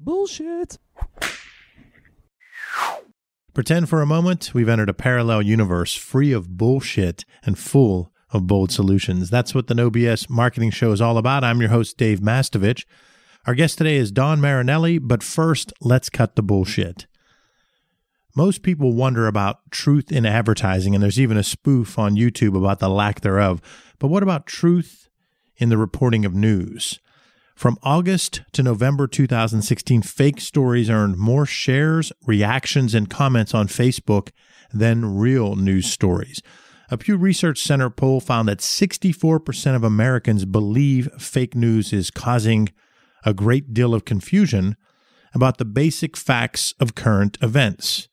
Bullshit. Pretend for a moment we've entered a parallel universe free of bullshit and full of bold solutions. That's what the No BS marketing show is all about. I'm your host, Dave Mastovich. Our guest today is Don Marinelli, but first, let's cut the bullshit. Most people wonder about truth in advertising, and there's even a spoof on YouTube about the lack thereof. But what about truth in the reporting of news? From August to November 2016, fake stories earned more shares, reactions, and comments on Facebook than real news stories. A Pew Research Center poll found that 64% of Americans believe fake news is causing a great deal of confusion about the basic facts of current events.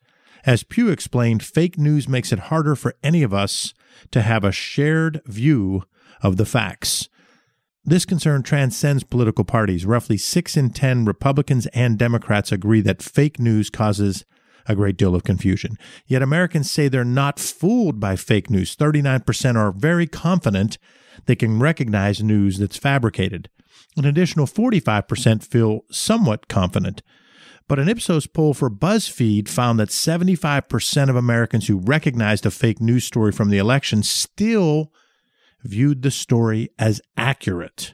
As Pew explained, fake news makes it harder for any of us to have a shared view of the facts. This concern transcends political parties. Roughly 6 in 10 Republicans and Democrats agree that fake news causes a great deal of confusion. Yet Americans say they're not fooled by fake news. 39% are very confident they can recognize news that's fabricated. An additional 45% feel somewhat confident. But an Ipsos poll for BuzzFeed found that 75% of Americans who recognized a fake news story from the election still viewed the story as accurate.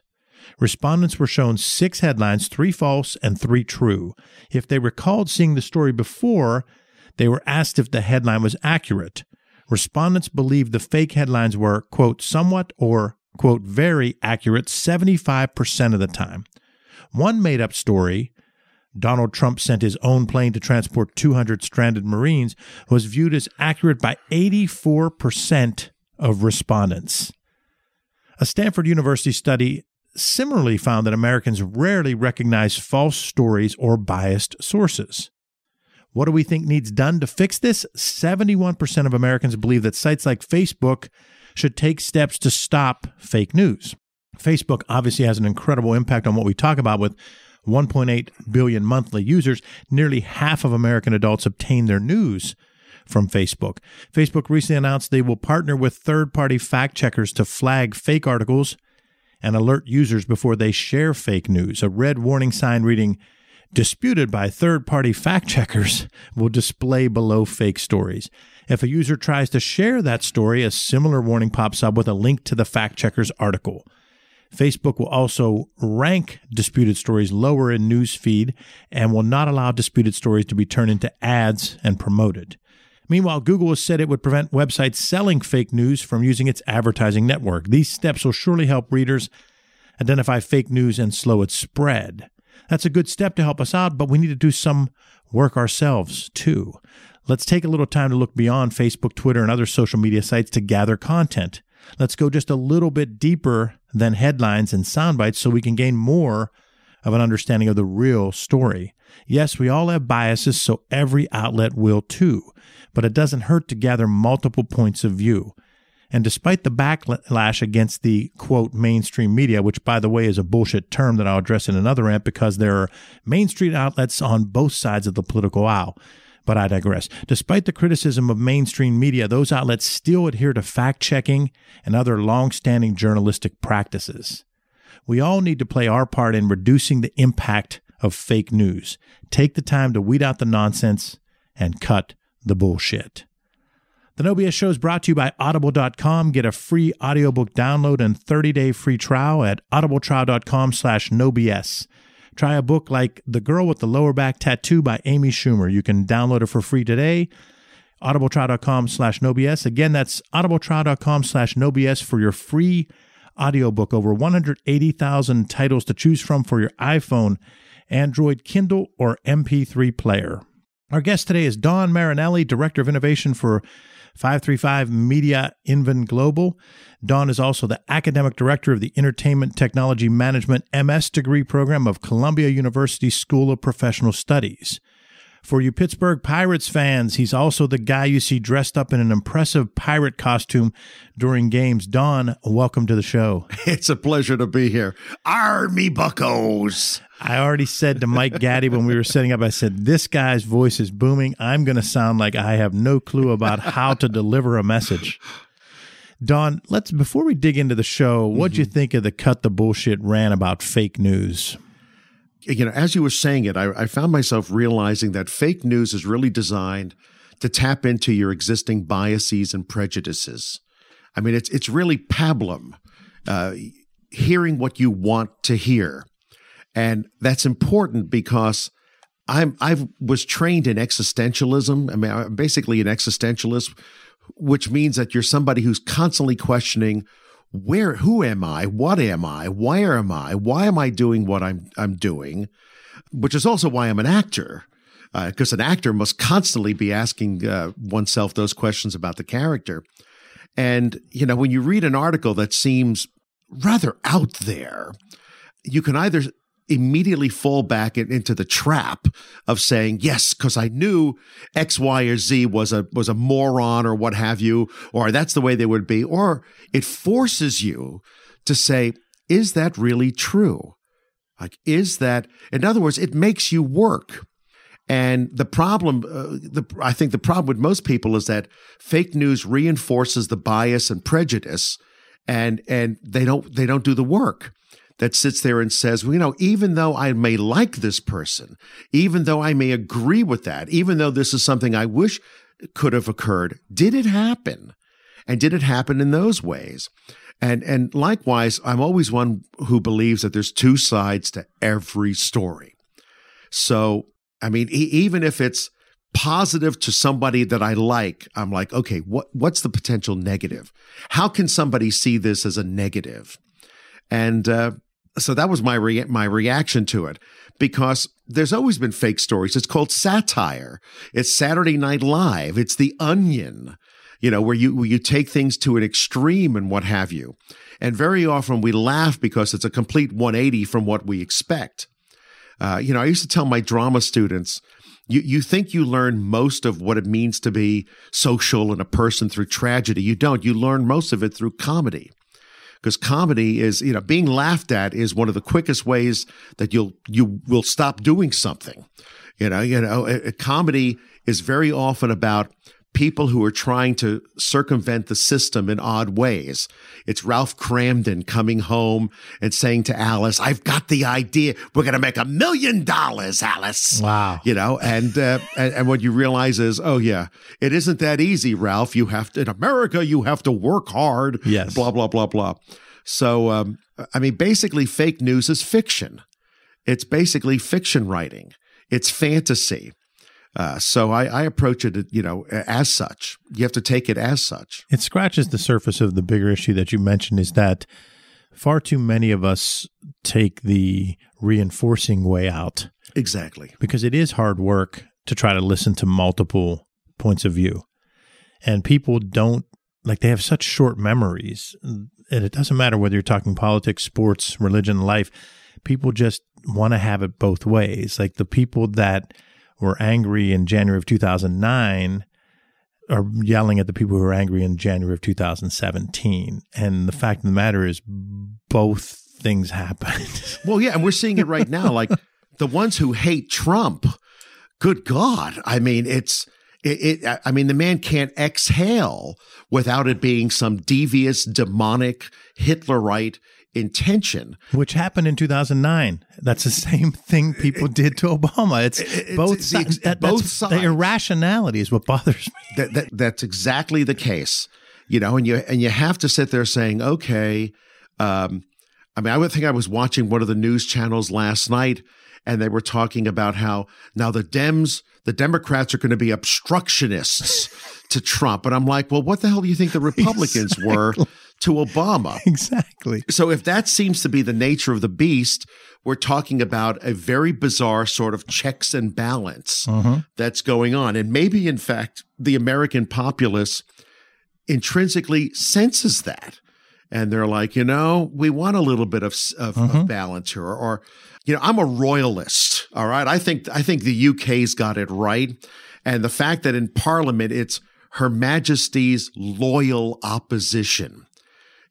Respondents were shown six headlines, three false and three true. If they recalled seeing the story before, they were asked if the headline was accurate. Respondents believed the fake headlines were, quote, somewhat or, quote, very accurate 75% of the time. One made up story, Donald Trump sent his own plane to transport 200 stranded Marines, was viewed as accurate by 84% of respondents. A Stanford University study similarly found that Americans rarely recognize false stories or biased sources. What do we think needs done to fix this? 71% of Americans believe that sites like Facebook should take steps to stop fake news. Facebook obviously has an incredible impact on what we talk about with 1.8 billion monthly users. Nearly half of American adults obtain their news from Facebook. Facebook recently announced they will partner with third party fact checkers to flag fake articles and alert users before they share fake news. A red warning sign reading, disputed by third party fact checkers, will display below fake stories. If a user tries to share that story, a similar warning pops up with a link to the fact checker's article. Facebook will also rank disputed stories lower in news feed and will not allow disputed stories to be turned into ads and promoted. Meanwhile, Google has said it would prevent websites selling fake news from using its advertising network. These steps will surely help readers identify fake news and slow its spread. That's a good step to help us out, but we need to do some work ourselves too. Let's take a little time to look beyond Facebook, Twitter, and other social media sites to gather content. Let's go just a little bit deeper than headlines and sound bites so we can gain more of an understanding of the real story. Yes, we all have biases, so every outlet will too but it doesn't hurt to gather multiple points of view. And despite the backlash against the quote mainstream media, which by the way is a bullshit term that I'll address in another rant because there are mainstream outlets on both sides of the political aisle. But I digress. Despite the criticism of mainstream media, those outlets still adhere to fact checking and other long standing journalistic practices. We all need to play our part in reducing the impact of fake news. Take the time to weed out the nonsense and cut the bullshit. The No BS Show is brought to you by Audible.com. Get a free audiobook download and 30-day free trial at audibletrial.com slash NoBS. Try a book like The Girl with the Lower Back Tattoo by Amy Schumer. You can download it for free today. Audibletrial.com slash NoBS. Again, that's audibletrial.com slash NoBS for your free audiobook. Over 180,000 titles to choose from for your iPhone, Android, Kindle, or MP3 player. Our guest today is Don Marinelli, Director of Innovation for 535 Media Invent Global. Don is also the Academic Director of the Entertainment Technology Management MS degree program of Columbia University School of Professional Studies. For you Pittsburgh Pirates fans, he's also the guy you see dressed up in an impressive pirate costume during games. Don, welcome to the show. It's a pleasure to be here. Army buckos. I already said to Mike Gaddy when we were setting up, I said, This guy's voice is booming. I'm going to sound like I have no clue about how to deliver a message. Don, let's before we dig into the show, what'd mm-hmm. you think of the cut the bullshit ran about fake news? You know, as you were saying it, I, I found myself realizing that fake news is really designed to tap into your existing biases and prejudices. I mean, it's it's really pablum, uh, hearing what you want to hear, and that's important because I'm I was trained in existentialism. I mean, I'm basically an existentialist, which means that you're somebody who's constantly questioning where who am I? What am I? Why am I? Why am I doing what I'm I'm doing? Which is also why I'm an actor. Because uh, an actor must constantly be asking uh, oneself those questions about the character. And, you know, when you read an article that seems rather out there, you can either immediately fall back into the trap of saying yes because I knew X, Y, or Z was a was a moron or what have you, or that's the way they would be, or it forces you to say, is that really true? Like, is that? In other words, it makes you work. And the problem, uh, the, I think the problem with most people is that fake news reinforces the bias and prejudice, and and they don't they don't do the work that sits there and says, well, you know, even though I may like this person, even though I may agree with that, even though this is something I wish could have occurred, did it happen? And did it happen in those ways? And and likewise, I'm always one who believes that there's two sides to every story. So, I mean, e- even if it's positive to somebody that I like, I'm like, okay, what what's the potential negative? How can somebody see this as a negative? And uh, so that was my re- my reaction to it because there's always been fake stories. It's called satire. It's Saturday Night Live. It's The Onion. You know where you where you take things to an extreme and what have you. And very often we laugh because it's a complete 180 from what we expect. Uh, you know, I used to tell my drama students, you, you think you learn most of what it means to be social and a person through tragedy. You don't. You learn most of it through comedy because comedy is you know being laughed at is one of the quickest ways that you'll you will stop doing something. You know you know comedy is very often about people who are trying to circumvent the system in odd ways. It's Ralph Kramden coming home and saying to Alice, I've got the idea. We're going to make a million dollars, Alice. Wow. You know, and, uh, and, and what you realize is, oh yeah, it isn't that easy, Ralph. You have to, in America, you have to work hard. Yes. Blah, blah, blah, blah. So, um, I mean, basically fake news is fiction. It's basically fiction writing. It's fantasy. Uh, so I, I, approach it, you know, as such. You have to take it as such. It scratches the surface of the bigger issue that you mentioned is that far too many of us take the reinforcing way out. Exactly. Because it is hard work to try to listen to multiple points of view. And people don't, like, they have such short memories. And it doesn't matter whether you're talking politics, sports, religion, life. People just want to have it both ways. Like the people that, were angry in January of 2009 are yelling at the people who are angry in January of 2017. And the fact of the matter is, both things happened. well, yeah. And we're seeing it right now. Like the ones who hate Trump, good God. I mean, it's, it, it, I mean, the man can't exhale without it being some devious, demonic, Hitlerite intention. Which happened in 2009. That's the same thing people did to Obama. It's, it's both, it's sides. That, both sides. The irrationality is what bothers me. That, that, that's exactly the case. You know, and you and you have to sit there saying, okay, um, I mean, I would think I was watching one of the news channels last night, and they were talking about how now the Dems, the Democrats are going to be obstructionists to Trump, and I'm like, well, what the hell do you think the Republicans exactly. were? to Obama. Exactly. So if that seems to be the nature of the beast, we're talking about a very bizarre sort of checks and balance uh-huh. that's going on. And maybe, in fact, the American populace intrinsically senses that. And they're like, you know, we want a little bit of, of, uh-huh. of mm-hmm. balance here. Or, or, you know, I'm a royalist. All right. I think, I think the UK's got it right. And the fact that in Parliament it's Her Majesty's loyal opposition.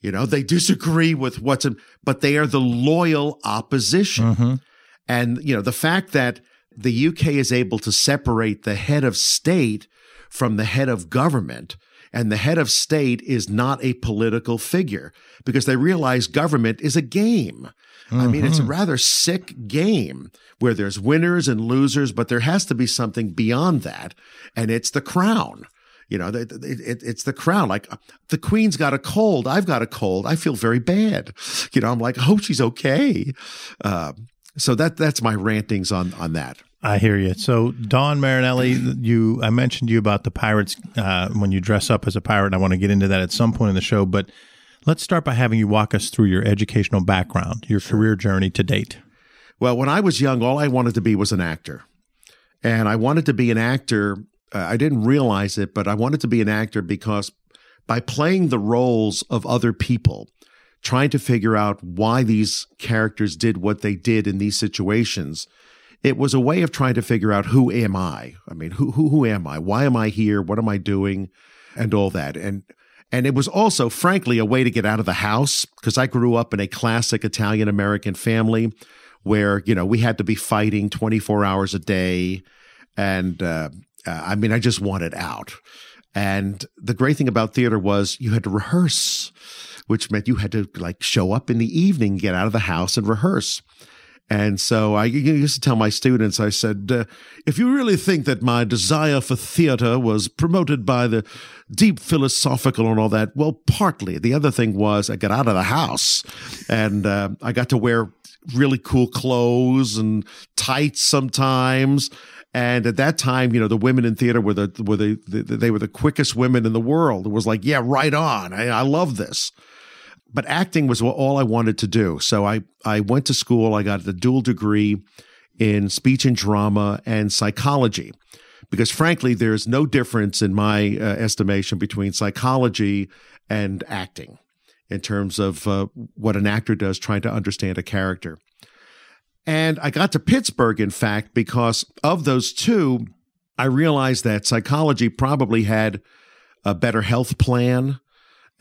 You know, they disagree with what's in, but they are the loyal opposition. Mm-hmm. And, you know, the fact that the UK is able to separate the head of state from the head of government, and the head of state is not a political figure because they realize government is a game. Mm-hmm. I mean, it's a rather sick game where there's winners and losers, but there has to be something beyond that, and it's the crown. You know, it, it, it's the crown. Like the queen's got a cold. I've got a cold. I feel very bad. You know, I'm like, I hope she's okay. Uh, so that that's my rantings on on that. I hear you. So, Don Marinelli, you I mentioned you about the pirates uh, when you dress up as a pirate. I want to get into that at some point in the show, but let's start by having you walk us through your educational background, your career journey to date. Well, when I was young, all I wanted to be was an actor, and I wanted to be an actor. Uh, I didn't realize it, but I wanted to be an actor because by playing the roles of other people, trying to figure out why these characters did what they did in these situations it was a way of trying to figure out who am I? I mean, who who who am I? Why am I here? What am I doing? And all that. And and it was also, frankly, a way to get out of the house because I grew up in a classic Italian American family where you know we had to be fighting 24 hours a day, and uh, uh, I mean, I just wanted out. And the great thing about theater was you had to rehearse, which meant you had to like show up in the evening, get out of the house, and rehearse. And so I used to tell my students, I said, uh, if you really think that my desire for theater was promoted by the deep philosophical and all that, well, partly. The other thing was I got out of the house and uh, I got to wear really cool clothes and tights sometimes. And at that time, you know, the women in theater were the were the, the they were the quickest women in the world. It was like, yeah, right on. I, I love this but acting was all I wanted to do. So I, I went to school. I got a dual degree in speech and drama and psychology. Because frankly, there's no difference in my uh, estimation between psychology and acting in terms of uh, what an actor does trying to understand a character. And I got to Pittsburgh, in fact, because of those two, I realized that psychology probably had a better health plan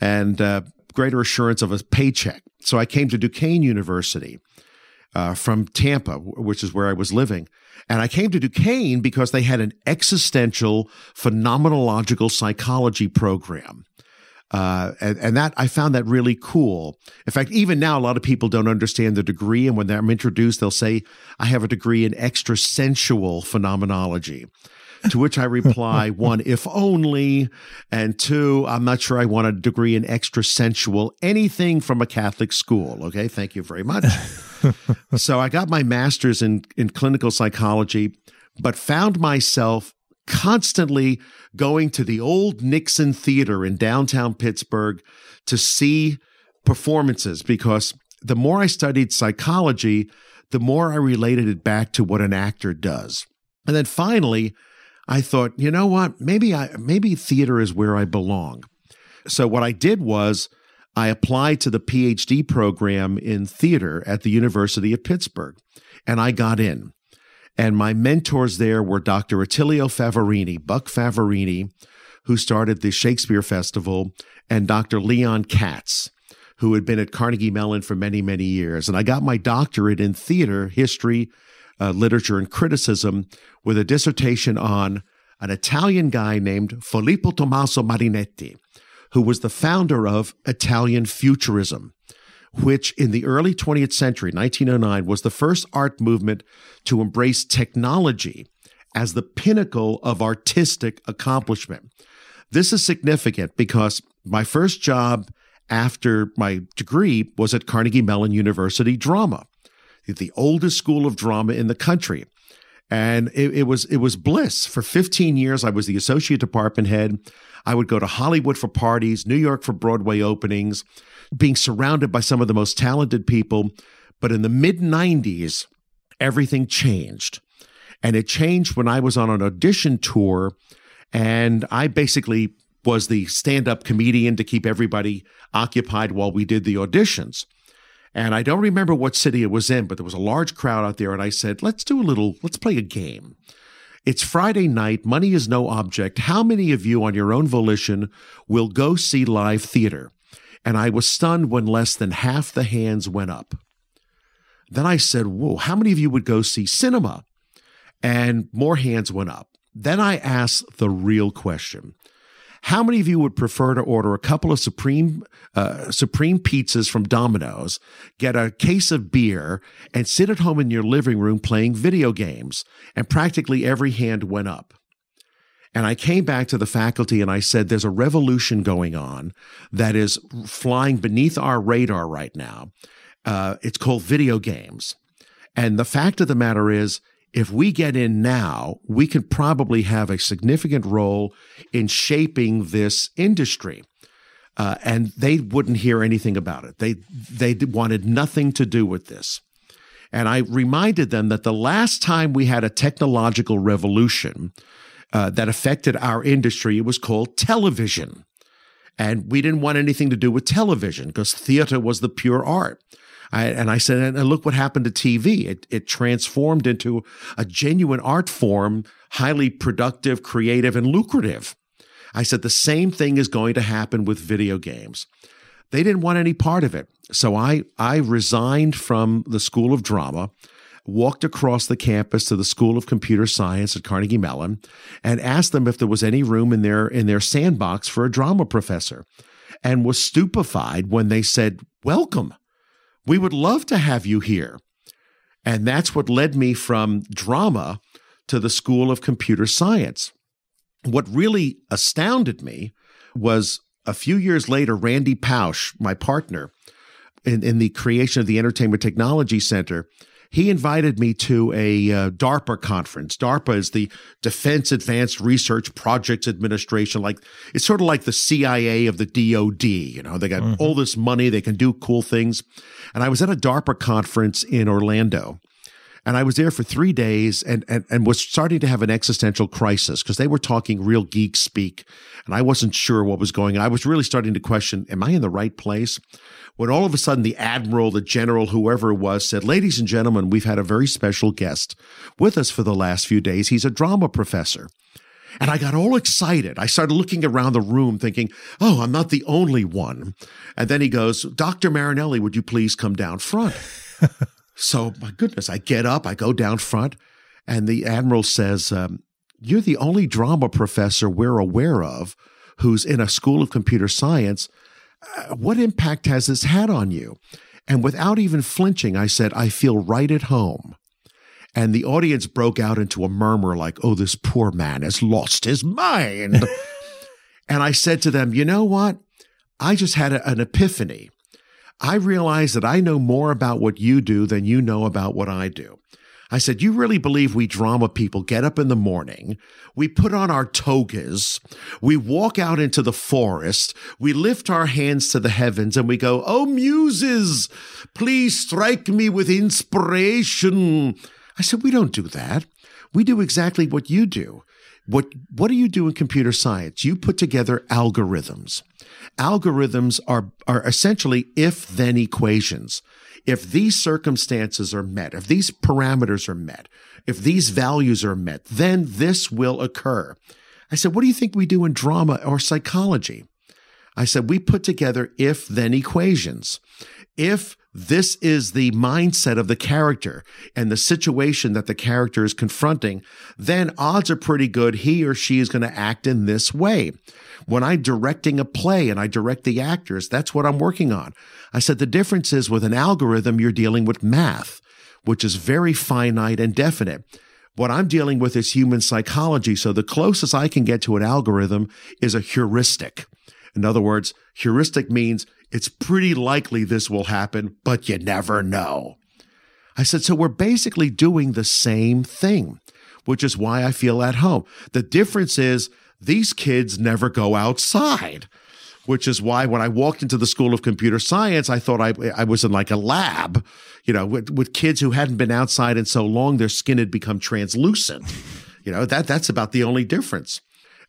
and uh, greater assurance of a paycheck. So I came to Duquesne University uh, from Tampa, which is where I was living. And I came to Duquesne because they had an existential phenomenological psychology program. Uh, and, and, that I found that really cool. In fact, even now, a lot of people don't understand the degree. And when I'm introduced, they'll say, I have a degree in extrasensual phenomenology. To which I reply, one, if only, and two, I'm not sure I want a degree in extrasensual, anything from a Catholic school. Okay, thank you very much. so I got my master's in, in clinical psychology, but found myself constantly going to the old Nixon Theater in downtown Pittsburgh to see performances because the more I studied psychology, the more I related it back to what an actor does. And then finally, I thought, you know what? Maybe I maybe theater is where I belong. So what I did was I applied to the PhD program in theater at the University of Pittsburgh and I got in. And my mentors there were Dr. Attilio Favorini, Buck Favorini, who started the Shakespeare Festival, and Dr. Leon Katz, who had been at Carnegie Mellon for many, many years. And I got my doctorate in theater, history, uh, literature, and criticism with a dissertation on an Italian guy named Filippo Tommaso Marinetti, who was the founder of Italian Futurism, which in the early 20th century, 1909, was the first art movement to embrace technology as the pinnacle of artistic accomplishment. This is significant because my first job after my degree was at Carnegie Mellon University Drama, the oldest school of drama in the country and it, it, was it was bliss. For 15 years, I was the associate department head. I would go to Hollywood for parties, New York for Broadway openings, being surrounded by some of the most talented people. But in the mid 90s, everything changed. And it changed when I was on an audition tour, and I basically was the stand up comedian to keep everybody occupied while we did the auditions. And I don't remember what city it was in, but there was a large crowd out there. And I said, let's do a little, let's play a game. It's Friday night. Money is no object. How many of you on your own volition will go see live theater? And I was stunned when less than half the hands went up. Then I said, Whoa, how many of you would go see cinema? And more hands went up. Then I asked the real question How many of you would prefer to order a couple of supreme uh, supreme pizzas from Domino's, get a case of beer, and sit at home in your living room playing video games? And practically every hand went up. And I came back to the faculty and I said, there's a revolution going on that is flying beneath our radar right now. Uh, it's called video games. And the fact of the matter is, if we get in now, we can probably have a significant role in shaping this industry. Uh, and they wouldn't hear anything about it. They they wanted nothing to do with this. And I reminded them that the last time we had a technological revolution uh, that affected our industry, it was called television. And we didn't want anything to do with television because theater was the pure art. I, and I said, and look what happened to TV. It, it transformed into a genuine art form, highly productive, creative, and lucrative. I said, the same thing is going to happen with video games. They didn't want any part of it. So I, I resigned from the School of Drama, walked across the campus to the School of Computer Science at Carnegie Mellon, and asked them if there was any room in their, in their sandbox for a drama professor, and was stupefied when they said, Welcome. We would love to have you here. And that's what led me from drama to the School of Computer Science. What really astounded me was a few years later, Randy Pausch, my partner in, in the creation of the Entertainment Technology Center, he invited me to a uh, DARPA conference. DARPA is the Defense Advanced Research Projects Administration. Like it's sort of like the CIA of the DoD. You know, they got mm-hmm. all this money, they can do cool things. And I was at a DARPA conference in Orlando. And I was there for three days and, and, and was starting to have an existential crisis because they were talking real geek speak. And I wasn't sure what was going on. I was really starting to question, am I in the right place? when all of a sudden the admiral, the general, whoever it was said, Ladies and gentlemen, we've had a very special guest with us for the last few days. He's a drama professor. And I got all excited. I started looking around the room thinking, oh, I'm not the only one. And then he goes, Dr. Marinelli, would you please come down front? so, my goodness, I get up, I go down front, and the admiral says, um, You're the only drama professor we're aware of who's in a school of computer science uh, what impact has this had on you? And without even flinching, I said, I feel right at home. And the audience broke out into a murmur like, oh, this poor man has lost his mind. and I said to them, you know what? I just had a, an epiphany. I realize that I know more about what you do than you know about what I do. I said, You really believe we drama people get up in the morning, we put on our togas, we walk out into the forest, we lift our hands to the heavens, and we go, Oh, muses, please strike me with inspiration. I said, We don't do that. We do exactly what you do. What, what do you do in computer science? You put together algorithms. Algorithms are, are essentially if then equations if these circumstances are met, if these parameters are met, if these values are met, then this will occur. I said, What do you think we do in drama or psychology? I said, We put together if then equations. If this is the mindset of the character and the situation that the character is confronting, then odds are pretty good he or she is going to act in this way. When I'm directing a play and I direct the actors, that's what I'm working on. I said the difference is with an algorithm, you're dealing with math, which is very finite and definite. What I'm dealing with is human psychology. So the closest I can get to an algorithm is a heuristic. In other words, heuristic means it's pretty likely this will happen, but you never know. I said, so we're basically doing the same thing, which is why I feel at home. The difference is these kids never go outside, which is why when I walked into the School of Computer Science, I thought I, I was in like a lab, you know, with, with kids who hadn't been outside in so long, their skin had become translucent. You know, that, that's about the only difference.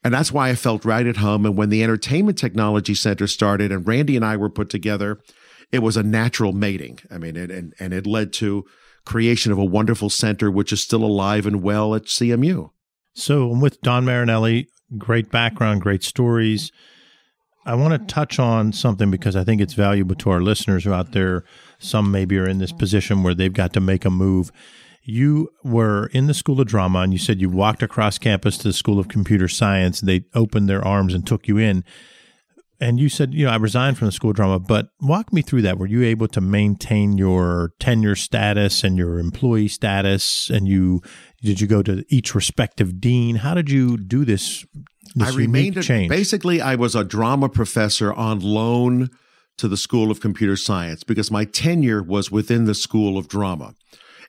And that's why I felt right at home. And when the Entertainment Technology Center started and Randy and I were put together, it was a natural mating. I mean, it, and, and it led to creation of a wonderful center, which is still alive and well at CMU. So I'm with Don Marinelli, great background, great stories. I want to touch on something because I think it's valuable to our listeners who out there some maybe are in this position where they've got to make a move. You were in the School of Drama, and you said you walked across campus to the School of Computer Science. They opened their arms and took you in. And you said, you know, I resigned from the School of Drama, but walk me through that. Were you able to maintain your tenure status and your employee status? And you did you go to each respective dean? How did you do this? this I remained a, change? basically. I was a drama professor on loan to the School of Computer Science because my tenure was within the School of Drama.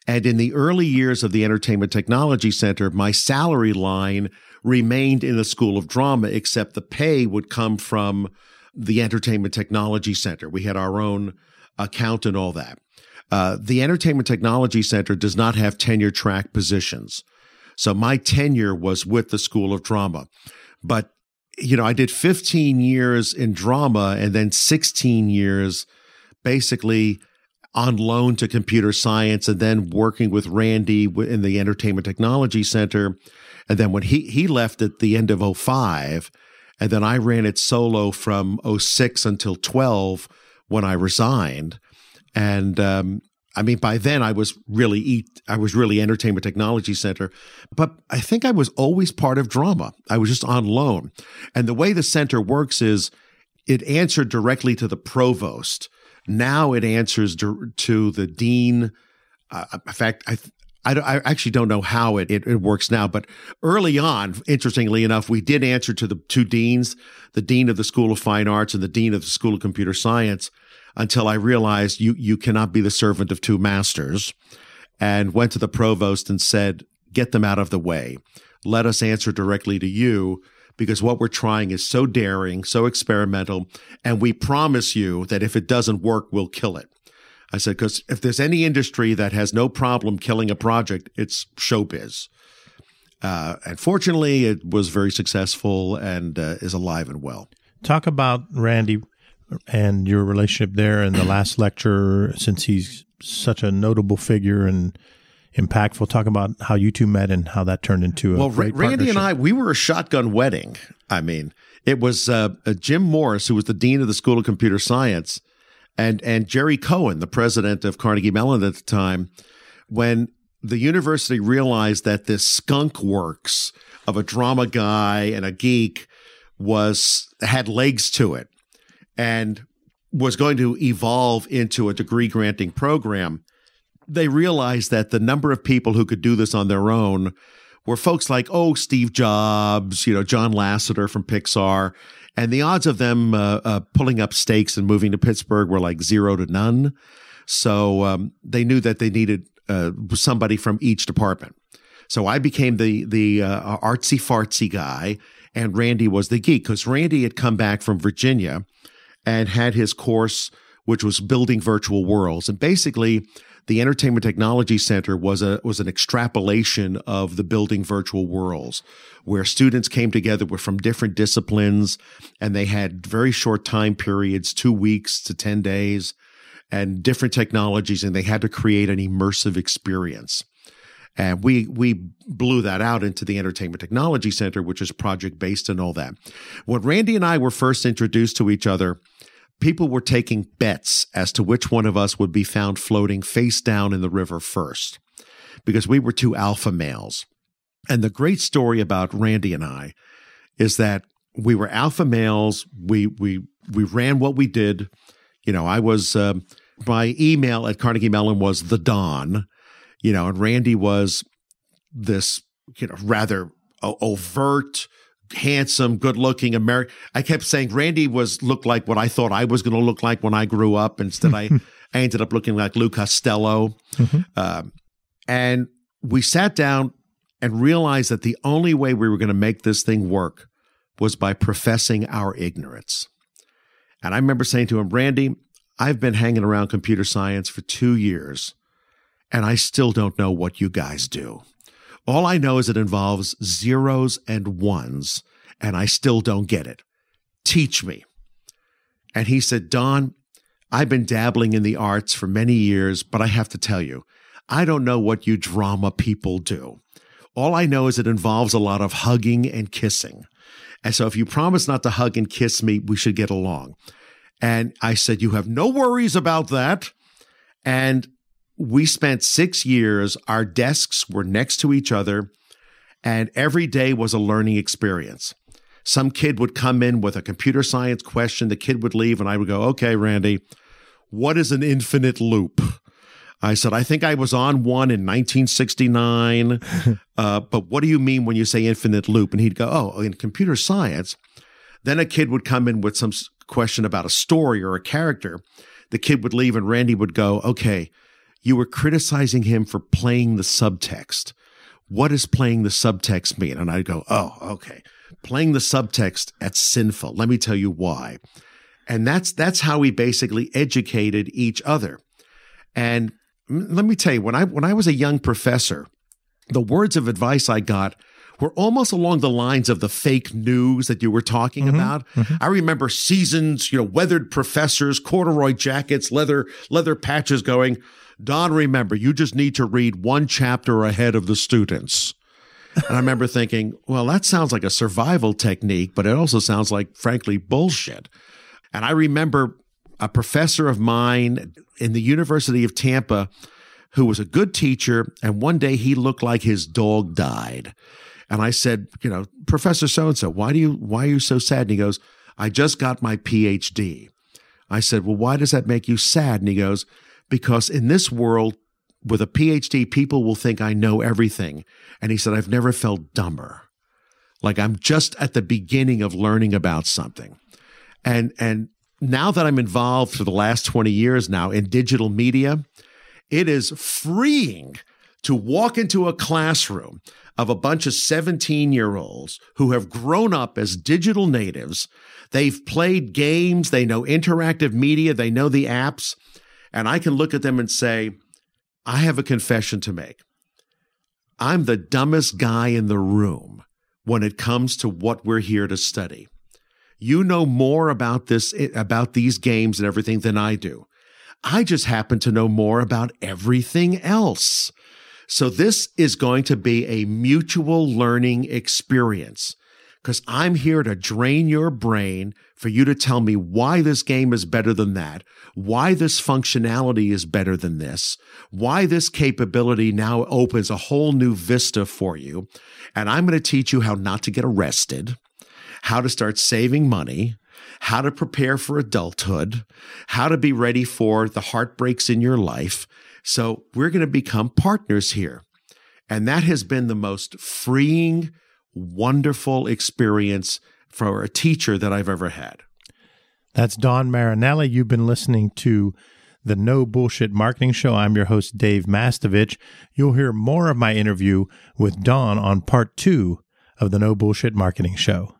And in the early years of the Entertainment Technology Center, my salary line remained in the School of Drama, except the pay would come from the Entertainment Technology Center. We had our own account and all that. Uh, the Entertainment Technology Center does not have tenure track positions. So my tenure was with the School of Drama. But, you know, I did 15 years in drama and then 16 years basically on loan to computer science and then working with Randy in the Entertainment Technology Center. And then when he, he left at the end of 05, and then I ran it solo from 06 until 12 when I resigned. And um, I mean, by then I was really eat, I was really Entertainment Technology Center, but I think I was always part of drama. I was just on loan. And the way the center works is it answered directly to the provost. Now it answers to the dean. Uh, in fact, I, I, I, actually don't know how it, it, it, works now, but early on, interestingly enough, we did answer to the two deans, the dean of the School of Fine Arts and the dean of the School of Computer Science, until I realized you you cannot be the servant of two masters, and went to the provost and said, "Get them out of the way. Let us answer directly to you." Because what we're trying is so daring, so experimental, and we promise you that if it doesn't work, we'll kill it. I said, because if there's any industry that has no problem killing a project, it's showbiz. Uh, and fortunately, it was very successful and uh, is alive and well. Talk about Randy and your relationship there in the last lecture, since he's such a notable figure and impactful. Talk about how you two met and how that turned into a well. Randy and I, we were a shotgun wedding. I mean, it was uh, uh, Jim Morris, who was the dean of the School of Computer Science, and and Jerry Cohon, the president of Carnegie Mellon at the time, when the university realized that this skunk works of a drama guy and a geek was had legs to it and was going to evolve into a degree granting program, they realized that the number of people who could do this on their own were folks like, oh, Steve Jobs, you know, John Lasseter from Pixar. And the odds of them uh, uh, pulling up stakes and moving to Pittsburgh were like zero to none. So um, they knew that they needed uh, somebody from each department. So I became the the uh, artsy fartsy guy, and Randy was the geek because Randy had come back from Virginia and had his course, which was building virtual worlds. And basically, the Entertainment Technology Center was a was an extrapolation of the building virtual worlds, where students came together from different disciplines, and they had very short time periods, two weeks to ten days, and different technologies, and they had to create an immersive experience. And we we blew that out into the Entertainment Technology Center, which is project based and all that. When Randy and I were first introduced to each other, people were taking bets as to which one of us would be found floating face down in the river first, because we were two alpha males. And the great story about Randy and I is that we were alpha males. We we we ran what we did. You know, I was uh, my email at Carnegie Mellon was the Don you know, and Randy was this, you know, rather overt, handsome, good-looking American. I kept saying Randy was looked like what I thought I was going to look like when I grew up. Instead, I I ended up looking like Lou Costello, mm-hmm. um, and we sat down and realized that the only way we were going to make this thing work was by professing our ignorance. And I remember saying to him, Randy, I've been hanging around computer science for two years and I still don't know what you guys do. All I know is it involves zeros and ones, and I still don't get it. Teach me. And he said, Don, I've been dabbling in the arts for many years, but I have to tell you, I don't know what you drama people do. All I know is it involves a lot of hugging and kissing. And so if you promise not to hug and kiss me, we should get along. And I said, You have no worries about that. And we spent six years, our desks were next to each other, and every day was a learning experience. Some kid would come in with a computer science question, the kid would leave, and I would go, Okay, Randy, what is an infinite loop? I said, I think I was on one in 1969. uh, but what do you mean when you say infinite loop? And he'd go, Oh, in computer science. Then a kid would come in with some question about a story or a character. The kid would leave, and Randy would go, Okay, you were criticizing him for playing the subtext. What does playing the subtext mean? And I'd go, Oh, okay. Playing the subtext, that's sinful. Let me tell you why. And that's that's how we basically educated each other. And let me tell you, when I when I was a young professor, the words of advice I got were almost along the lines of the fake news that you were talking mm-hmm, about. Mm-hmm. I remember seasons, you know, weathered professors, corduroy jackets, leather leather patches going, Don, remember, you just need to read one chapter ahead of the students. And I remember thinking, well, that sounds like a survival technique, but it also sounds like, frankly, bullshit. And I remember a professor of mine in the University of Tampa who was a good teacher. And one day he looked like his dog died. And I said, you know, Professor so and so, why do you, why are you so sad? And he goes, I just got my PhD. I said, well, why does that make you sad? And he goes, because in this world, with a PhD, people will think I know everything. And he said, I've never felt dumber. Like I'm just at the beginning of learning about something. And, and now that I'm involved for the last 20 years now in digital media, it is freeing to walk into a classroom of a bunch of 17 year olds who have grown up as digital natives. They've played games, they know interactive media, they know the apps. And I can look at them and say, I have a confession to make. I'm the dumbest guy in the room when it comes to what we're here to study. You know more about this, about these games and everything than I do. I just happen to know more about everything else. So this is going to be a mutual learning experience because I'm here to drain your brain for you to tell me why this game is better than that, why this functionality is better than this, why this capability now opens a whole new vista for you. And I'm going to teach you how not to get arrested how to start saving money, how to prepare for adulthood, how to be ready for the heartbreaks in your life. So we're going to become partners here. And that has been the most freeing, wonderful experience for a teacher that I've ever had. That's Don Marinelli. You've been listening to the No Bullshit Marketing Show. I'm your host, Dave Mastovich. You'll hear more of my interview with Don on part two of the No Bullshit Marketing Show.